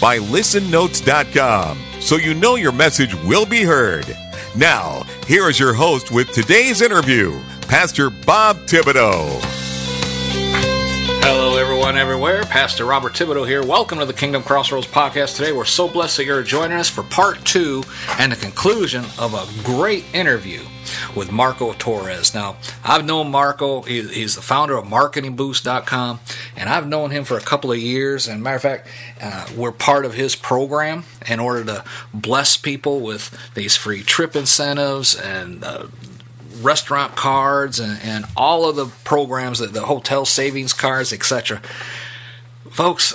by listennotes.com, so you know your message will be heard. Now, here is your host with today's interview, Pastor Bob Thibodeau. Everyone, everywhere. Pastor Robert Thibodeau here. Welcome to the Kingdom Crossroads podcast. Today, we're so blessed that you're joining us for part two and the conclusion of a great interview with Marco Torres. Now, I've known Marco, he's the founder of MarketingBoost.com, and I've known him for a couple of years. And matter of fact, uh, we're part of his program in order to bless people with these free trip incentives and uh, restaurant cards and, and all of the programs that the hotel savings cards, etc. Folks,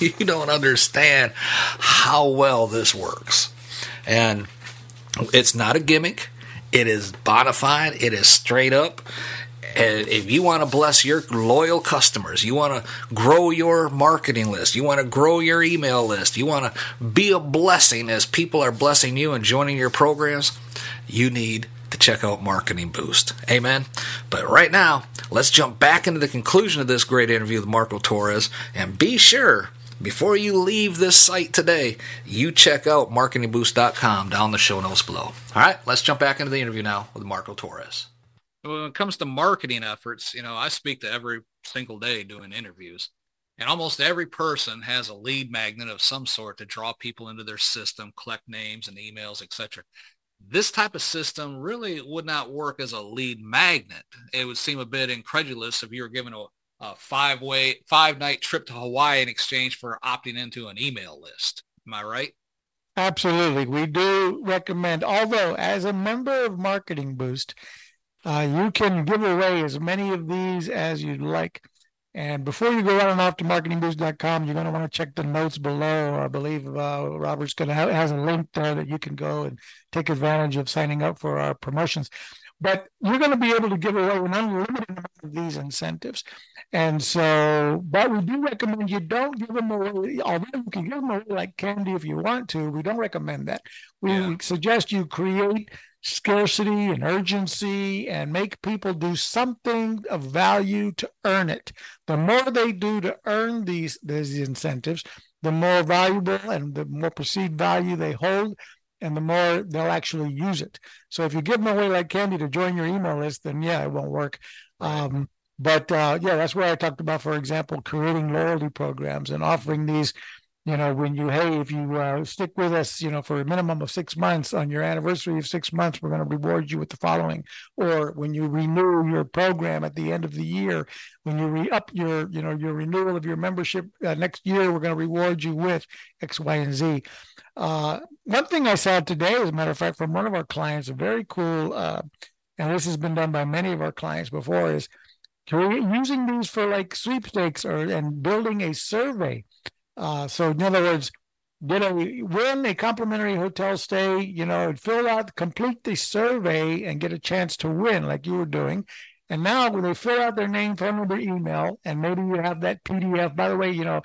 you don't understand how well this works. And it's not a gimmick. It is bona fide. It is straight up. And if you want to bless your loyal customers, you want to grow your marketing list, you want to grow your email list, you want to be a blessing as people are blessing you and joining your programs, you need to check out Marketing Boost. Amen. But right now, let's jump back into the conclusion of this great interview with Marco Torres and be sure before you leave this site today, you check out marketingboost.com down in the show notes below. All right, let's jump back into the interview now with Marco Torres. When it comes to marketing efforts, you know, I speak to every single day doing interviews. And almost every person has a lead magnet of some sort to draw people into their system, collect names and emails, etc this type of system really would not work as a lead magnet. It would seem a bit incredulous if you were given a, a five way, five night trip to Hawaii in exchange for opting into an email list. Am I right? Absolutely. We do recommend, although as a member of Marketing Boost, uh, you can give away as many of these as you'd like. And before you go running off to marketingboost.com, you're going to want to check the notes below. I believe uh, Robert's going to have has a link there that you can go and take advantage of signing up for our promotions. But you're going to be able to give away an unlimited amount of these incentives. And so, but we do recommend you don't give them away, although you can give them away like candy if you want to. We don't recommend that. We yeah. suggest you create scarcity and urgency and make people do something of value to earn it. The more they do to earn these, these incentives, the more valuable and the more perceived value they hold, and the more they'll actually use it. So if you give them away like candy to join your email list, then yeah, it won't work. Um, but uh, yeah, that's where I talked about, for example, creating loyalty programs and offering these you know when you hey if you uh, stick with us you know for a minimum of six months on your anniversary of six months we're going to reward you with the following. Or when you renew your program at the end of the year when you re-up your you know your renewal of your membership uh, next year we're going to reward you with x y and z. Uh, one thing i saw today as a matter of fact from one of our clients a very cool uh, and this has been done by many of our clients before is using these for like sweepstakes or and building a survey uh, so in other words, get a win a complimentary hotel stay, you know, fill out, complete the survey and get a chance to win like you were doing. And now when they fill out their name, phone number, email, and maybe you have that PDF. By the way, you know,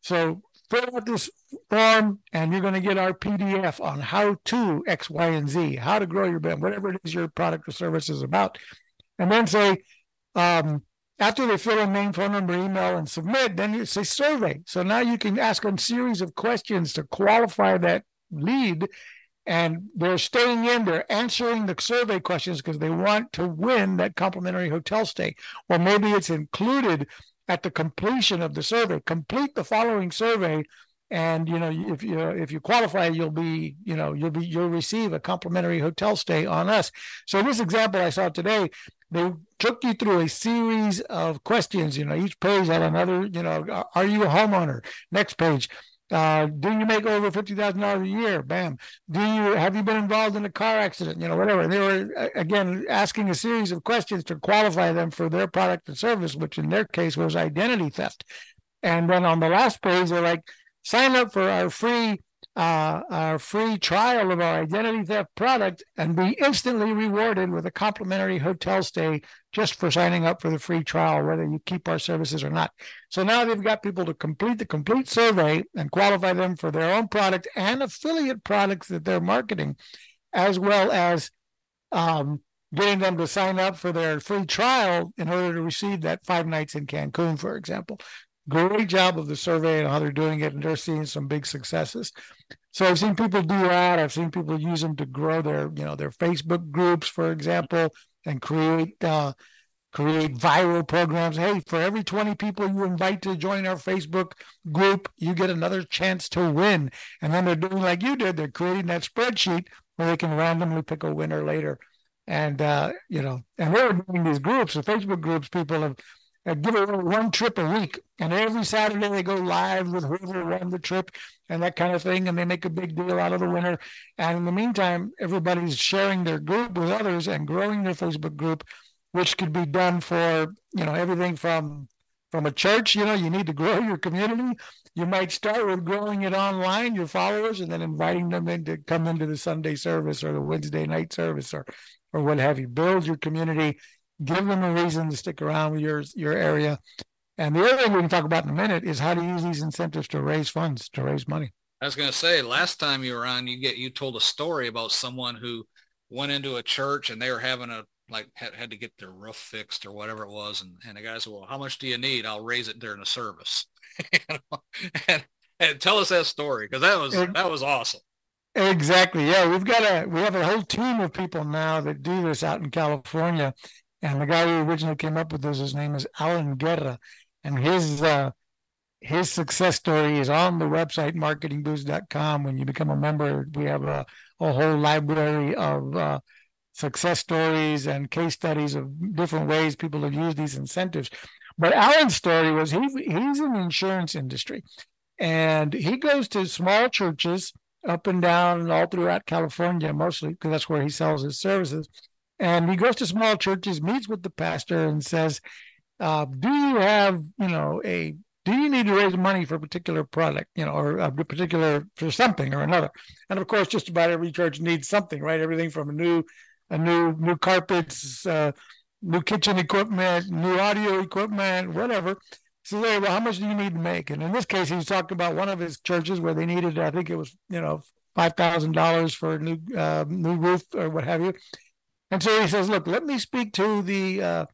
so fill out this form and you're going to get our PDF on how to X, Y, and Z, how to grow your brand, whatever it is your product or service is about. And then say, um, after they fill in name, phone number, email, and submit, then it's a survey. So now you can ask them a series of questions to qualify that lead. And they're staying in, they're answering the survey questions because they want to win that complimentary hotel stay. Or maybe it's included at the completion of the survey. Complete the following survey and you know if you if you qualify you'll be you know you'll be you'll receive a complimentary hotel stay on us so this example i saw today they took you through a series of questions. You know, each page had another. You know, are you a homeowner? Next page. Uh, do you make over fifty thousand dollars a year? Bam. Do you have you been involved in a car accident? You know, whatever. And they were again asking a series of questions to qualify them for their product and service, which in their case was identity theft. And then on the last page, they're like, sign up for our free uh, our free trial of our identity theft product and be instantly rewarded with a complimentary hotel stay just for signing up for the free trial, whether you keep our services or not. So now they've got people to complete the complete survey and qualify them for their own product and affiliate products that they're marketing, as well as um, getting them to sign up for their free trial in order to receive that five nights in Cancun, for example great job of the survey and how they're doing it, and they're seeing some big successes. So I've seen people do that. I've seen people use them to grow their, you know, their Facebook groups, for example, and create uh, create viral programs. Hey, for every 20 people you invite to join our Facebook group, you get another chance to win. And then they're doing like you did. They're creating that spreadsheet where they can randomly pick a winner later. And uh, you know, and they're doing these groups, the Facebook groups. People have Uh, give away one trip a week. And every Saturday they go live with whoever won the trip and that kind of thing. And they make a big deal out of the winner. And in the meantime, everybody's sharing their group with others and growing their Facebook group, which could be done for, you know, everything from from a church, you know, you need to grow your community. You might start with growing it online, your followers, and then inviting them in to come into the Sunday service or the Wednesday night service or or what have you. Build your community give them a reason to stick around with your your area. And the other thing we can talk about in a minute is how to use these incentives to raise funds, to raise money. I was going to say, last time you were on, you get you told a story about someone who went into a church and they were having a like had, had to get their roof fixed or whatever it was, and, and the guy said, "Well, how much do you need? I'll raise it during the service." and, and, tell us that story because that was it, that was awesome. Exactly. Yeah, we've got a we have a whole team of people now that do this out in California, and the guy who originally came up with this, his name is Alan Guerra, and his uh, his success story is on the website marketingboost.com. When you become a member, we have a, a whole library of uh, success stories and case studies of different ways people have used these incentives. But Alan's story was he he's in the insurance industry, and he goes to small churches up and down all throughout California, mostly because that's where he sells his services. And he goes to small churches, meets with the pastor, and says, uh, "Do you have, you know, a do you need to raise money for a particular product, you know, or a particular for something or another?" And of course, just about every church needs something, right? Everything from a new, a new, new carpets, uh, new kitchen equipment, new audio equipment, whatever. So, hey, well, how much do you need to make? And in this case, he was talking about one of his churches where they needed, I think it was, you know, five thousand dollars for a new uh, new roof or what have you. And so he says, "Look, let me speak to the uh,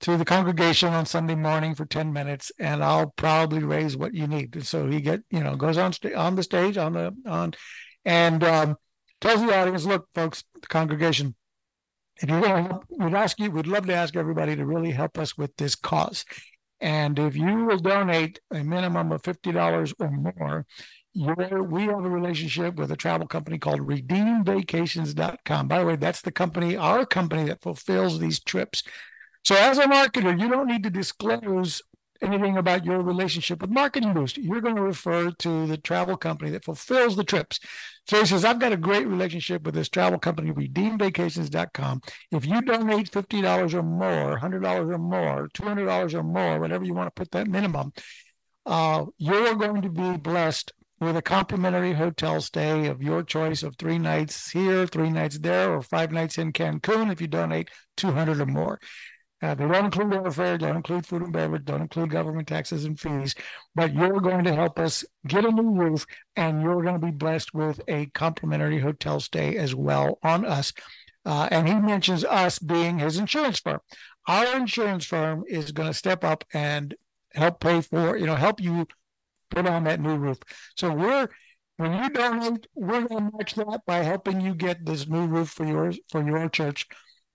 to the congregation on Sunday morning for ten minutes, and I'll probably raise what you need." And so he get you know goes on st- on the stage on the on, and um, tells the audience, "Look, folks, the congregation, if you're going to we'd ask you, we'd love to ask everybody to really help us with this cause." And if you will donate a minimum of $50 or more, you're, we have a relationship with a travel company called redeemvacations.com. By the way, that's the company, our company that fulfills these trips. So as a marketer, you don't need to disclose anything about your relationship with Marketing Boost. You're going to refer to the travel company that fulfills the trips. So he says, I've got a great relationship with this travel company, redeemvacations.com. If you donate $50 or more, $100 or more, $200 or more, whatever you want to put that minimum, uh, you're going to be blessed with a complimentary hotel stay of your choice of three nights here, three nights there, or five nights in Cancun if you donate 200 or more. Uh, they don't include airfare, don't include food and beverage, don't include government taxes and fees, but you're going to help us get a new roof and you're going to be blessed with a complimentary hotel stay as well on us. Uh, and he mentions us being his insurance firm. Our insurance firm is going to step up and help pay for, you know, help you put on that new roof. So we're when you donate, we're going to match that by helping you get this new roof for your for your church.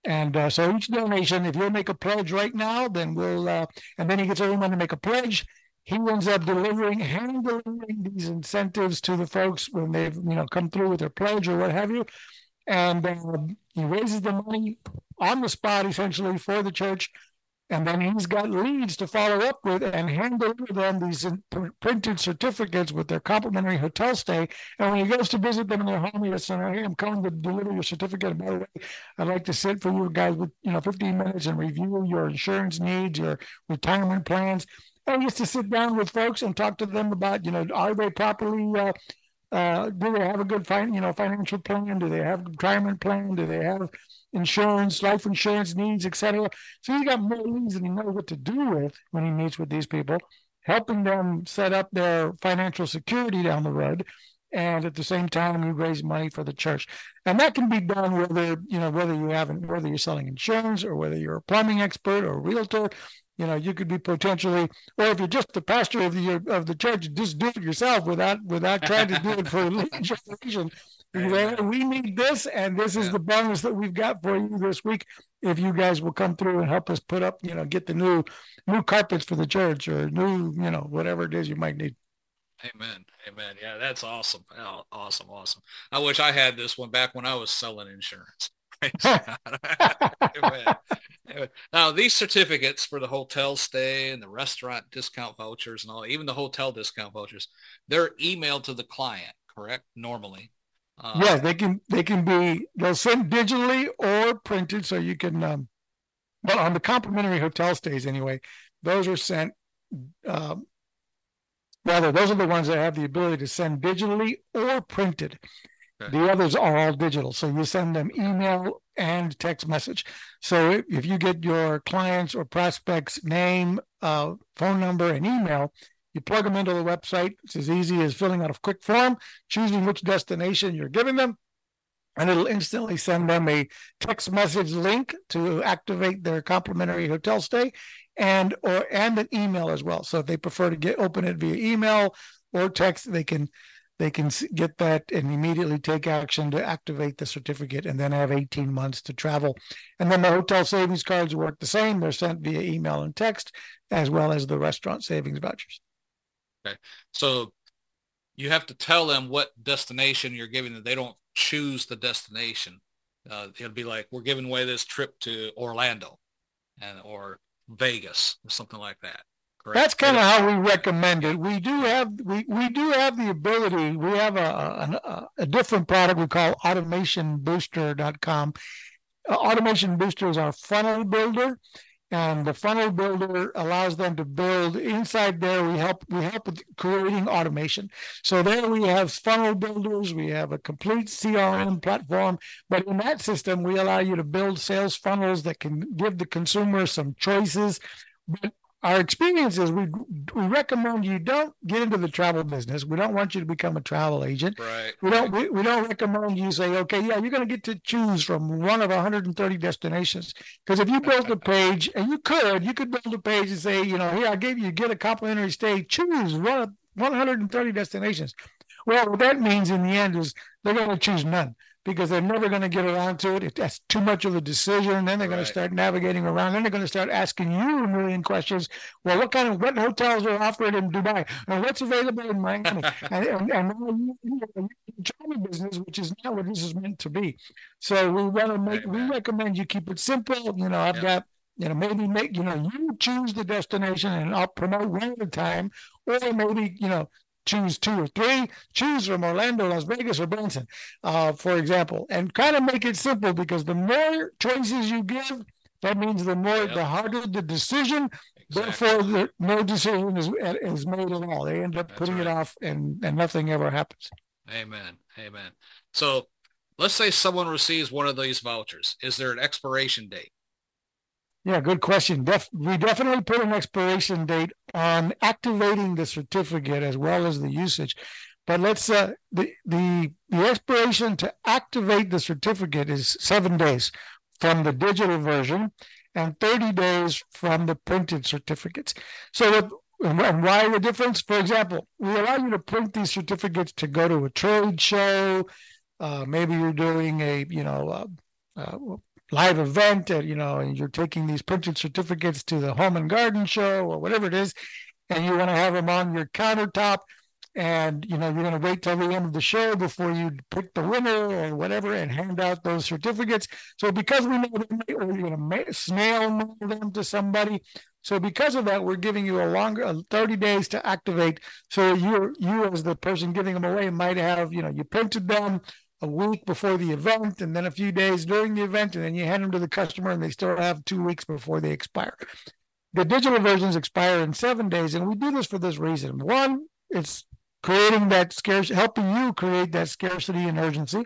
And uh, so each donation, if you'll make a pledge right now, then we'll, uh, and then he gets everyone to make a pledge. He ends up delivering, hand delivering these incentives to the folks when they've, you know, come through with their pledge or what have you. And uh, he raises the money on the spot, essentially, for the church. And then he's got leads to follow up with and hand over them these printed certificates with their complimentary hotel stay. And when he goes to visit them in their home, he says, Hey, I'm coming to deliver your certificate. By the way, I'd like to sit for you guys with, you know, 15 minutes and review your insurance needs, your retirement plans. and just to sit down with folks and talk to them about, you know, are they properly, uh, uh, do they have a good fin- you know financial plan? Do they have retirement plan? Do they have insurance, life insurance needs, etc. So he's got more leads than he knows what to do with when he meets with these people, helping them set up their financial security down the road and at the same time you raise money for the church and that can be done whether you know whether you haven't whether you're selling insurance or whether you're a plumbing expert or a realtor you know you could be potentially or if you're just the pastor of the of the church just do it yourself without without trying to do it for lead generation we need this and this is yeah. the bonus that we've got for you this week if you guys will come through and help us put up you know get the new new carpets for the church or new you know whatever it is you might need Amen. Amen. Yeah, that's awesome. Awesome. Awesome. I wish I had this one back when I was selling insurance. Amen. Now, these certificates for the hotel stay and the restaurant discount vouchers and all, even the hotel discount vouchers, they're emailed to the client, correct? Normally. Uh, yeah, they can. They can be. They'll send digitally or printed, so you can. Um, well, on the complimentary hotel stays, anyway, those are sent um, Rather, those are the ones that have the ability to send digitally or printed. Okay. The others are all digital. So you send them email and text message. So if you get your clients or prospects name, uh, phone number, and email, you plug them into the website. It's as easy as filling out a quick form, choosing which destination you're giving them, and it'll instantly send them a text message link to activate their complimentary hotel stay and or and an email as well. So if they prefer to get open it via email or text, they can they can get that and immediately take action to activate the certificate and then have 18 months to travel. And then the hotel savings cards work the same. They're sent via email and text as well as the restaurant savings vouchers. Okay. So you have to tell them what destination you're giving them. They don't choose the destination. Uh, it'll be like, we're giving away this trip to Orlando and or Vegas or something like that. Correct? That's kind of how we recommend it. We do have we, we do have the ability. We have a a, a different product we call automationbooster.com. Uh, Automation Booster is our funnel builder, and the funnel builder allows them to build inside there. We help we help with creating automation. So there we have funnel builders. We have a complete CRM platform, but in that system we allow you to build sales funnels that can give the consumer some choices. But our experience is we we recommend you don't get into the travel business. We don't want you to become a travel agent. Right. We don't we, we don't recommend you say, okay, yeah, you're going to get to choose from one of 130 destinations. Because if you build a page, and you could, you could build a page and say, you know, here I gave you get a complimentary stay. Choose one of 130 destinations. Well, what that means in the end is they're going to choose none because they're never going to get around to it. That's too much of a decision. Then they're going to start navigating around. Then they're going to start asking you a million questions. Well, what kind of what hotels are offered in Dubai, and what's available in Miami, and and, and China business, which is not what this is meant to be. So we want to make. Right, we recommend you keep it simple. You know, I've got you know, maybe make, you know, you choose the destination and I'll promote one at a time, or maybe, you know, choose two or three, choose from Orlando, Las Vegas, or Branson, uh, for example, and kind of make it simple because the more choices you give, that means the more, yep. the harder the decision. Exactly. Therefore, the, no decision is, is made at all. They end up That's putting right. it off, and and nothing ever happens. Amen. Amen. So, let's say someone receives one of these vouchers. Is there an expiration date? Yeah, good question. Def- we definitely put an expiration date on activating the certificate as well as the usage. But let's uh, the the the expiration to activate the certificate is seven days from the digital version and 30 days from the printed certificates. So what and why the difference? For example, we allow you to print these certificates to go to a trade show. Uh, maybe you're doing a you know uh, uh, live event and you know and you're taking these printed certificates to the home and garden show or whatever it is and you want to have them on your countertop and you know you're going to wait till the end of the show before you pick the winner or whatever and hand out those certificates. So because we know them or you're going to snail mail them to somebody so because of that we're giving you a longer uh, 30 days to activate. So you you as the person giving them away might have you know you printed them a week before the event and then a few days during the event and then you hand them to the customer and they still have two weeks before they expire The digital versions expire in seven days, and we do this for this reason. One, it's creating that scarcity, helping you create that scarcity and urgency.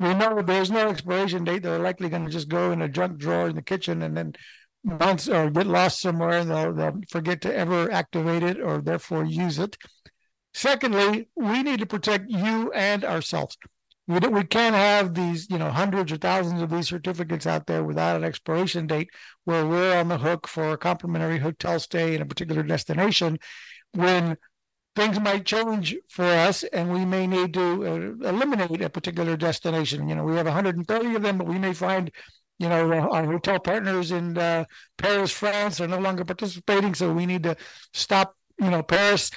We know there's no expiration date. They're likely going to just go in a junk drawer in the kitchen and then months or get lost somewhere and they'll, they'll forget to ever activate it or therefore use it. Secondly, we need to protect you and ourselves. We, we can't have these, you know, hundreds or thousands of these certificates out there without an expiration date where we're on the hook for a complimentary hotel stay in a particular destination when things might change for us and we may need to uh, eliminate a particular destination. You know, we have 130 of them, but we may find you know, our hotel partners in uh, Paris, France are no longer participating, so we need to stop, you know, Paris.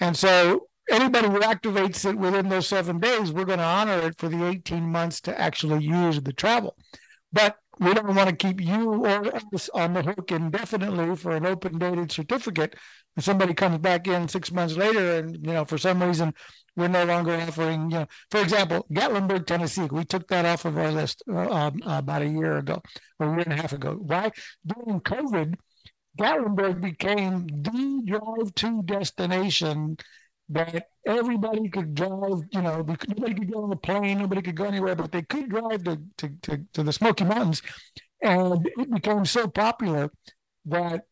And so anybody who activates it within those seven days, we're going to honor it for the 18 months to actually use the travel. But we don't want to keep you or us on the hook indefinitely for an open dated certificate. And somebody comes back in six months later and, you know, for some reason we're no longer offering, you know, for example, Gatlinburg, Tennessee, we took that off of our list uh, um, about a year ago, or a year and a half ago. Why? During COVID, Gatlinburg became the drive to destination that everybody could drive, you know, nobody could go on a plane, nobody could go anywhere, but they could drive to, to, to, to the Smoky Mountains. And it became so popular that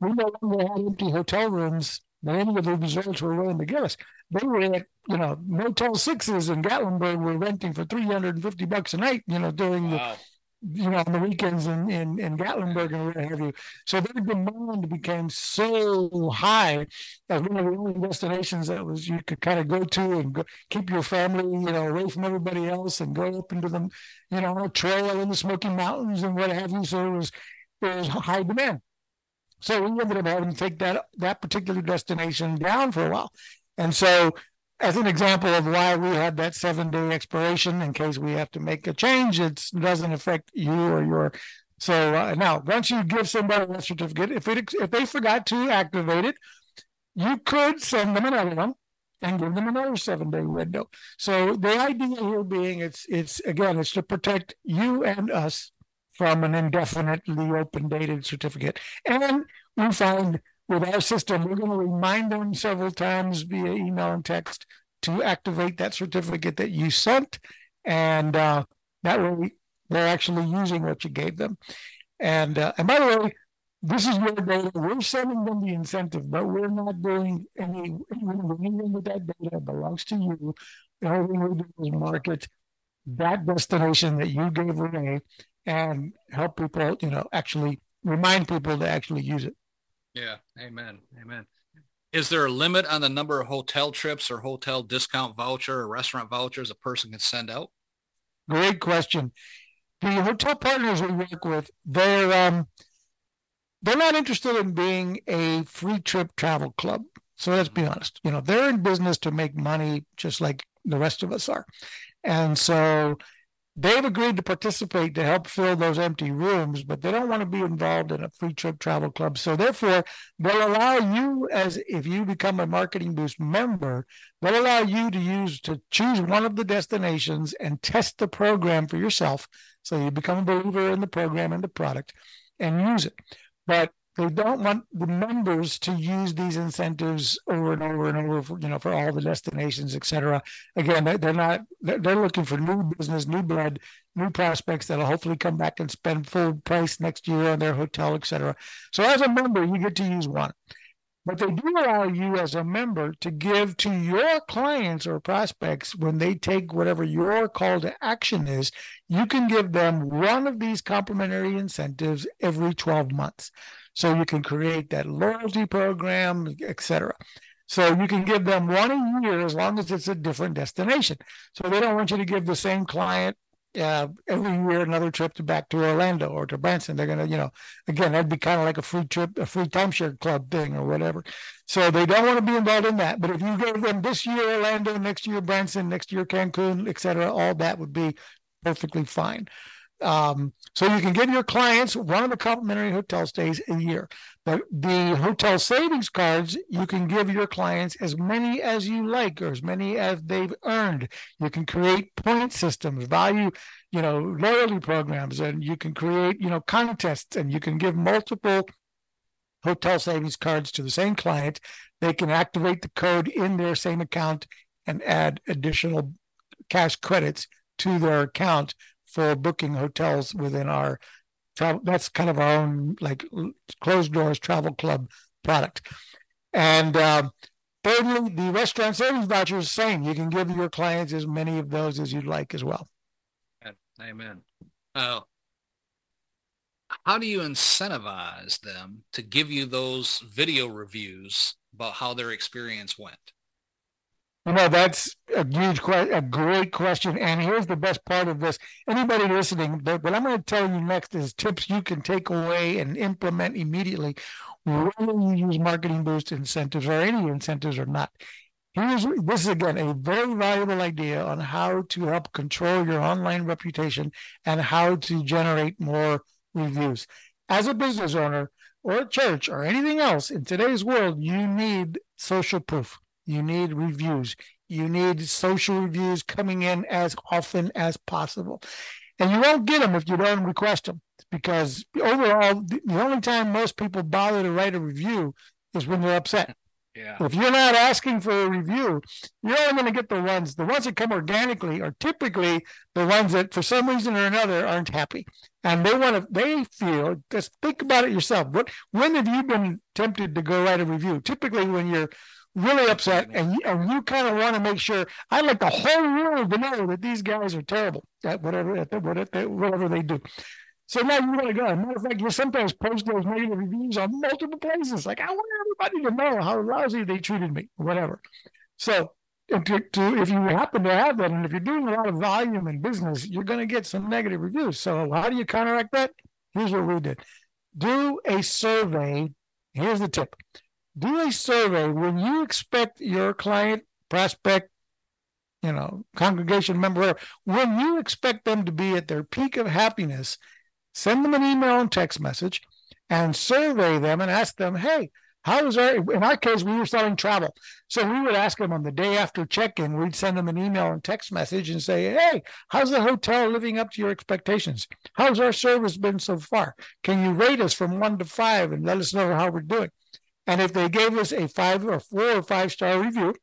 we no longer had empty hotel rooms that any of the resorts were willing to give us they were at you know Motel Sixes in Gatlinburg were renting for three hundred and fifty bucks a night. You know during wow. the you know on the weekends in in, in Gatlinburg and what have you. So their demand became so high as one of the only destinations that was you could kind of go to and go, keep your family you know away from everybody else and go up into the you know trail in the Smoky Mountains and what have you. So it was it was high demand. So we ended up having to take that that particular destination down for a while. And so, as an example of why we have that seven day expiration in case we have to make a change, it doesn't affect you or your. So uh, now, once you give somebody a certificate, if it if they forgot to activate it, you could send them another one and give them another seven day window. So the idea here being it's it's again it's to protect you and us from an indefinitely open dated certificate. And we find with our system, we're going to remind them several times via email and text to activate that certificate that you sent. And uh, that way they're actually using what you gave them. And, uh, and by the way, this is your data. We're sending them the incentive, but we're not doing any anything with that data. It belongs to you. The only we do is market that destination that you gave away and help people, you know, actually remind people to actually use it. Yeah. Amen. Amen. Is there a limit on the number of hotel trips or hotel discount voucher or restaurant vouchers a person can send out? Great question. The hotel partners we work with, they're um, they're not interested in being a free trip travel club. So let's be honest. You know, they're in business to make money just like the rest of us are. And so they've agreed to participate to help fill those empty rooms, but they don't want to be involved in a free trip travel club. So therefore, they'll allow you as if you become a Marketing Boost member, they'll allow you to use to choose one of the destinations and test the program for yourself. So you become a believer in the program and the product and use it. But they don't want the members to use these incentives over and over and over for, you know for all the destinations et cetera. Again they're not they're looking for new business new blood new prospects that'll hopefully come back and spend full price next year on their hotel et cetera. So as a member you get to use one. But they do allow you as a member to give to your clients or prospects when they take whatever your call to action is you can give them one of these complimentary incentives every 12 months so you can create that loyalty program, etc. So you can give them one a year as long as it's a different destination. So they don't want you to give the same client uh, every year another trip to back to Orlando or to Branson. They're gonna, you know, again, that'd be kind of like a free trip, a free timeshare club thing or whatever. So they don't want to be involved in that. But if you give them this year Orlando, next year Branson, next year Cancun, etc., all that would be perfectly fine. Um, so you can give your clients one of the complimentary hotel stays a year. The, the hotel savings cards, you can give your clients as many as you like or as many as they've earned. You can create point systems, value, you know, loyalty programs, and you can create, you know, contests and you can give multiple hotel savings cards to the same client, they can activate the code in their same account and add additional cash credits to their account for booking hotels within our travel. That's kind of our own like closed doors travel club product. And uh, thirdly, the restaurant savings voucher is the same. You can give your clients as many of those as you'd like as well. Amen. Uh, how do you incentivize them to give you those video reviews about how their experience went? You know, that's a huge, a great question. And here's the best part of this. Anybody listening, but what I'm going to tell you next is tips you can take away and implement immediately, whether you use marketing boost incentives or any incentives or not. Here's this is again a very valuable idea on how to help control your online reputation and how to generate more reviews. As a business owner or a church or anything else in today's world, you need social proof. You need reviews. You need social reviews coming in as often as possible. And you won't get them if you don't request them because overall, the only time most people bother to write a review is when they're upset. Yeah. If you're not asking for a review, you're only going to get the ones, the ones that come organically are typically the ones that for some reason or another aren't happy. And they want to, they feel, just think about it yourself. What, when have you been tempted to go write a review? Typically when you're really upset and you, and you kind of want to make sure, I'd like the whole world to know that these guys are terrible at whatever, at whatever, whatever they do. So now you want to go. Matter of fact, you sometimes post those negative reviews on multiple places. Like, I want everybody to know how lousy they treated me, whatever. So, to, to, if you happen to have that, and if you're doing a lot of volume in business, you're going to get some negative reviews. So, how do you counteract that? Here's what we did do a survey. Here's the tip do a survey when you expect your client, prospect, you know, congregation member, when you expect them to be at their peak of happiness send them an email and text message and survey them and ask them, hey, how is our, in our case, we were selling travel. So we would ask them on the day after check in, we'd send them an email and text message and say, hey, how's the hotel living up to your expectations? How's our service been so far? Can you rate us from one to five and let us know how we're doing? And if they gave us a five or four or five star review,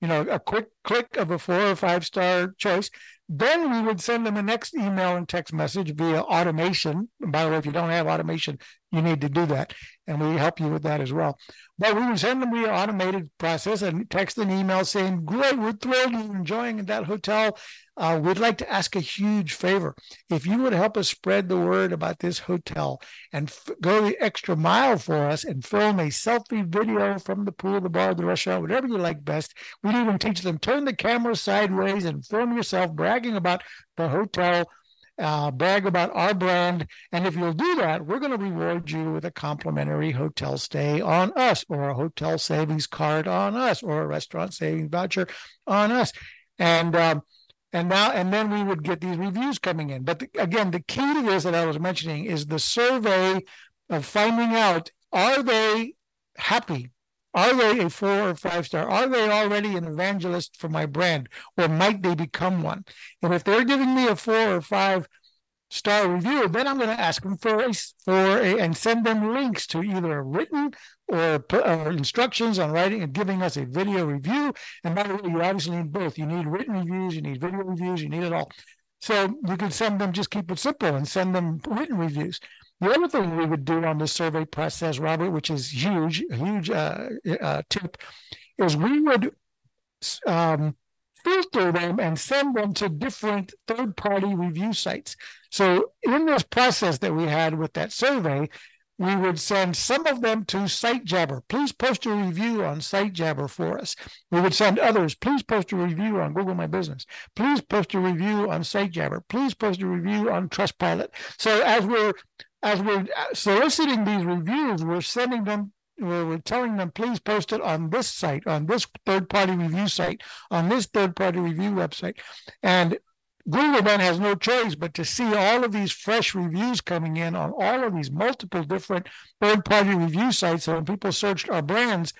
you know, a quick click of a four or five star choice, then we would send them a next email and text message via automation. By the way, if you don't have automation, you need to do that. And we help you with that as well. But we would send them via automated process and text and email saying, Great, we're thrilled you're enjoying that hotel. Uh, we'd like to ask a huge favor. If you would help us spread the word about this hotel and f- go the extra mile for us and film a selfie video from the pool, the bar, the restaurant, whatever you like best, we'd even teach them turn the camera sideways and film yourself bragging about the hotel uh, brag about our brand. And if you'll do that, we're going to reward you with a complimentary hotel stay on us, or a hotel savings card on us, or a restaurant savings voucher on us. And um, and now and then we would get these reviews coming in but the, again the key to this that i was mentioning is the survey of finding out are they happy are they a four or five star are they already an evangelist for my brand or might they become one and if they're giving me a four or five star review, then I'm going to ask them for a, for a, and send them links to either written or, or uh, instructions on writing and giving us a video review. And by the way, you obviously need both. You need written reviews, you need video reviews, you need it all. So you can send them, just keep it simple and send them written reviews. The other thing we would do on this survey process, Robert, which is huge, a huge uh, uh, tip, is we would um, filter them and send them to different third party review sites. So, in this process that we had with that survey, we would send some of them to SiteJabber. Please post a review on SiteJabber for us. We would send others. Please post a review on Google My Business. Please post a review on SiteJabber. Please post a review on Trustpilot. So as we're as we're uh, soliciting these reviews, we're sending them where we're telling them, please post it on this site, on this third party review site, on this third party review website. And Google then has no choice but to see all of these fresh reviews coming in on all of these multiple different third party review sites. So when people searched our brands,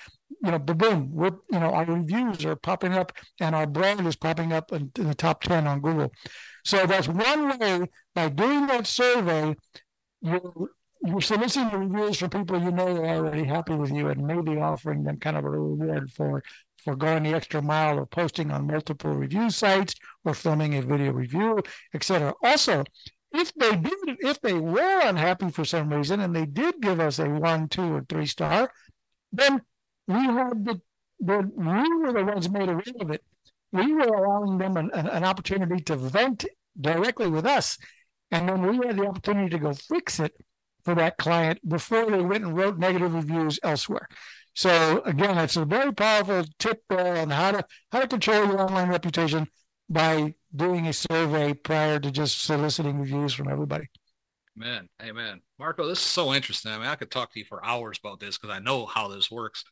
you know, boom, we're, you know, our reviews are popping up and our brand is popping up in, in the top 10 on Google. So that's one way by doing that survey, you you're soliciting reviews from people you know are already happy with you and maybe offering them kind of a reward for for going the extra mile of posting on multiple review sites or filming a video review, etc. Also, if they did, if they were unhappy for some reason and they did give us a one, two, or three star, then we had the, the we were the ones made aware of it. We were allowing them an, an opportunity to vent directly with us, and then we had the opportunity to go fix it for that client before they went and wrote negative reviews elsewhere. So again, it's a very powerful tip on how to how to control your online reputation by doing a survey prior to just soliciting reviews from everybody. Amen. Amen. Marco, this is so interesting. I mean, I could talk to you for hours about this because I know how this works.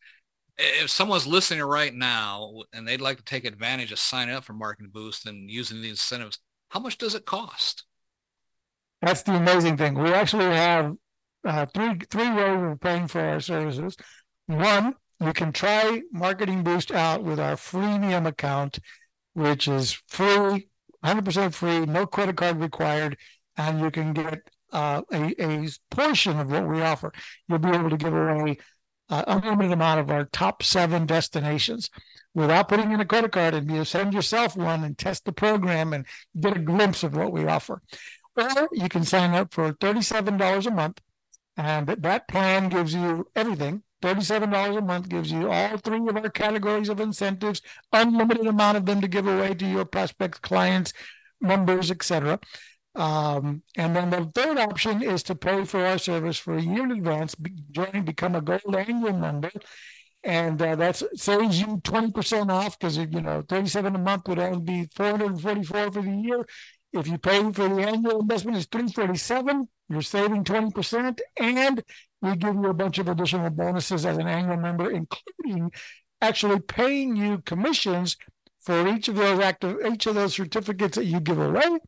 If someone's listening right now and they'd like to take advantage of signing up for Marketing Boost and using the incentives, how much does it cost? That's the amazing thing. We actually have uh, three three ways of paying for our services. One, you can try Marketing Boost out with our freemium account, which is free, 100% free, no credit card required, and you can get uh, a, a portion of what we offer. You'll be able to give away uh, unlimited amount of our top seven destinations without putting in a credit card and you send yourself one and test the program and get a glimpse of what we offer. Or you can sign up for $37 a month and that plan gives you everything. $37 a month gives you all three of our categories of incentives, unlimited amount of them to give away to your prospects, clients, members, etc. Um, and then the third option is to pay for our service for a year in advance, join, become a gold annual member. And uh, that saves you 20% off because, you know, 37 a month would only be 444 for the year. If you pay for the annual investment, it's 347 you're saving 20%, and we give you a bunch of additional bonuses as an annual member, including actually paying you commissions for each of those active each of those certificates that you give away.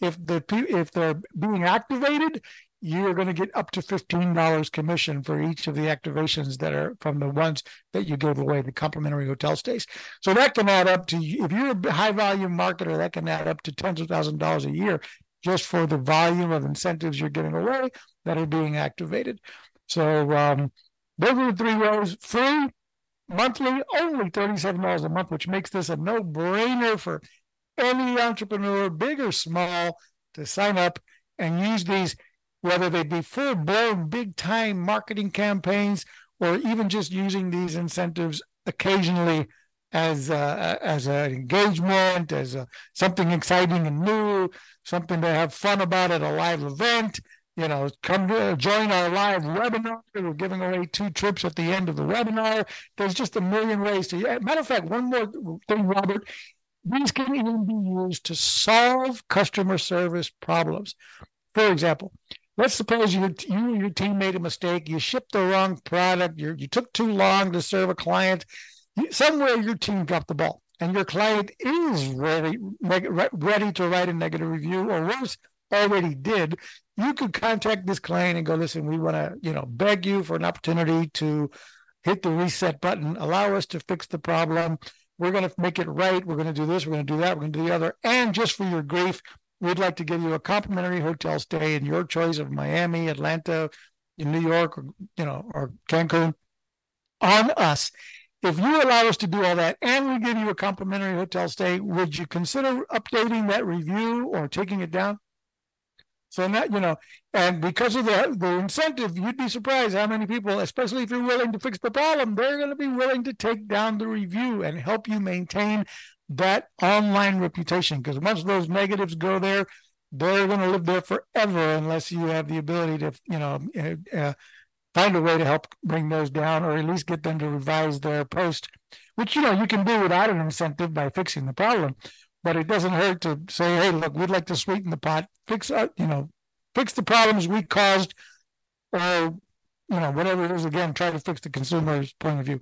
If the if they're being activated, you're going to get up to $15 commission for each of the activations that are from the ones that you gave away, the complimentary hotel stays. So that can add up to, if you're a high volume marketer, that can add up to tens of thousands of dollars a year just for the volume of incentives you're giving away that are being activated. So um, those are the three rows Free, monthly, only $37 a month, which makes this a no-brainer for any entrepreneur, big or small, to sign up and use these, whether they be full-blown, big-time marketing campaigns or even just using these incentives occasionally as a, as an engagement, as a, something exciting and new, something to have fun about at a live event. You know, come to join our live webinar. We're giving away two trips at the end of the webinar. There's just a million ways to. Matter of fact, one more thing, Robert. These can even be used to solve customer service problems. For example, let's suppose you, you and your team made a mistake. You shipped the wrong product. you you took too long to serve a client. Somewhere your team dropped the ball and your client is ready ready to write a negative review or worse already did. You could contact this client and go listen we want to you know beg you for an opportunity to hit the reset button. Allow us to fix the problem. We're going to make it right. We're going to do this. We're going to do that. We're going to do the other. And just for your grief we'd like to give you a complimentary hotel stay in your choice of miami atlanta in new york or you know or cancun on us if you allow us to do all that and we give you a complimentary hotel stay, would you consider updating that review or taking it down? So that you know, and because of the the incentive, you'd be surprised how many people, especially if you're willing to fix the problem, they're going to be willing to take down the review and help you maintain that online reputation. Because once those negatives go there, they're going to live there forever unless you have the ability to, you know, uh, uh find a way to help bring those down or at least get them to revise their post, which, you know, you can do without an incentive by fixing the problem. But it doesn't hurt to say, hey, look, we'd like to sweeten the pot, fix, uh, you know, fix the problems we caused or, you know, whatever it is, again, try to fix the consumer's point of view.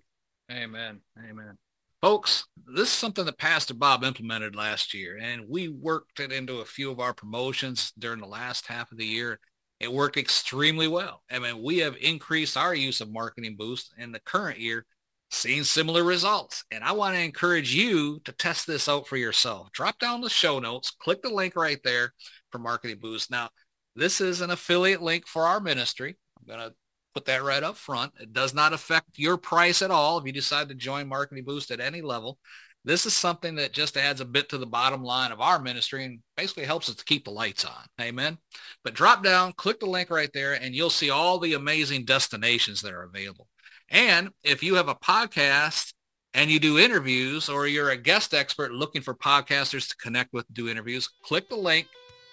Amen. Amen. Folks, this is something that Pastor Bob implemented last year, and we worked it into a few of our promotions during the last half of the year. It worked extremely well. I mean, we have increased our use of Marketing Boost in the current year, seeing similar results. And I want to encourage you to test this out for yourself. Drop down the show notes, click the link right there for Marketing Boost. Now, this is an affiliate link for our ministry. I'm gonna put that right up front. It does not affect your price at all if you decide to join Marketing Boost at any level. This is something that just adds a bit to the bottom line of our ministry and basically helps us to keep the lights on. Amen. But drop down, click the link right there, and you'll see all the amazing destinations that are available. And if you have a podcast and you do interviews or you're a guest expert looking for podcasters to connect with, do interviews, click the link,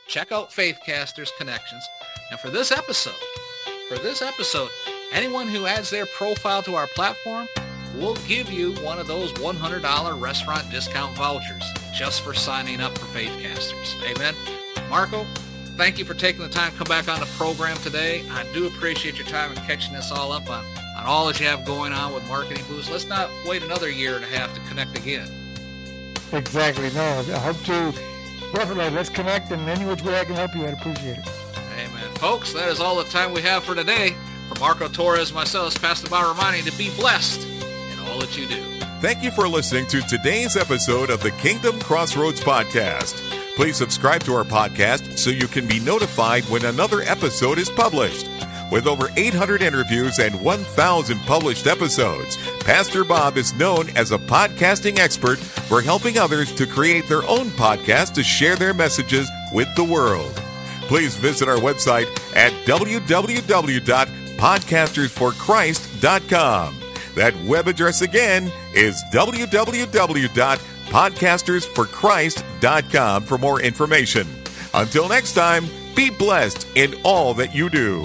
check out Faithcasters Connections. And for this episode, for this episode, anyone who adds their profile to our platform will give you one of those $100 restaurant discount vouchers just for signing up for Faithcasters. Amen. Marco, thank you for taking the time to come back on the program today. I do appreciate your time and catching us all up on, on all that you have going on with Marketing Boost. Let's not wait another year and a half to connect again. Exactly. No, I hope to. Definitely. Let's connect in any which way I can help you. I'd appreciate it. Amen. Folks, that is all the time we have for today. For Marco Torres, myself, Pastor Bob reminding to be blessed in all that you do. Thank you for listening to today's episode of the Kingdom Crossroads Podcast. Please subscribe to our podcast so you can be notified when another episode is published. With over 800 interviews and 1,000 published episodes, Pastor Bob is known as a podcasting expert for helping others to create their own podcast to share their messages with the world. Please visit our website at www.podcastersforchrist.com. That web address again is www.podcastersforchrist.com for more information. Until next time, be blessed in all that you do.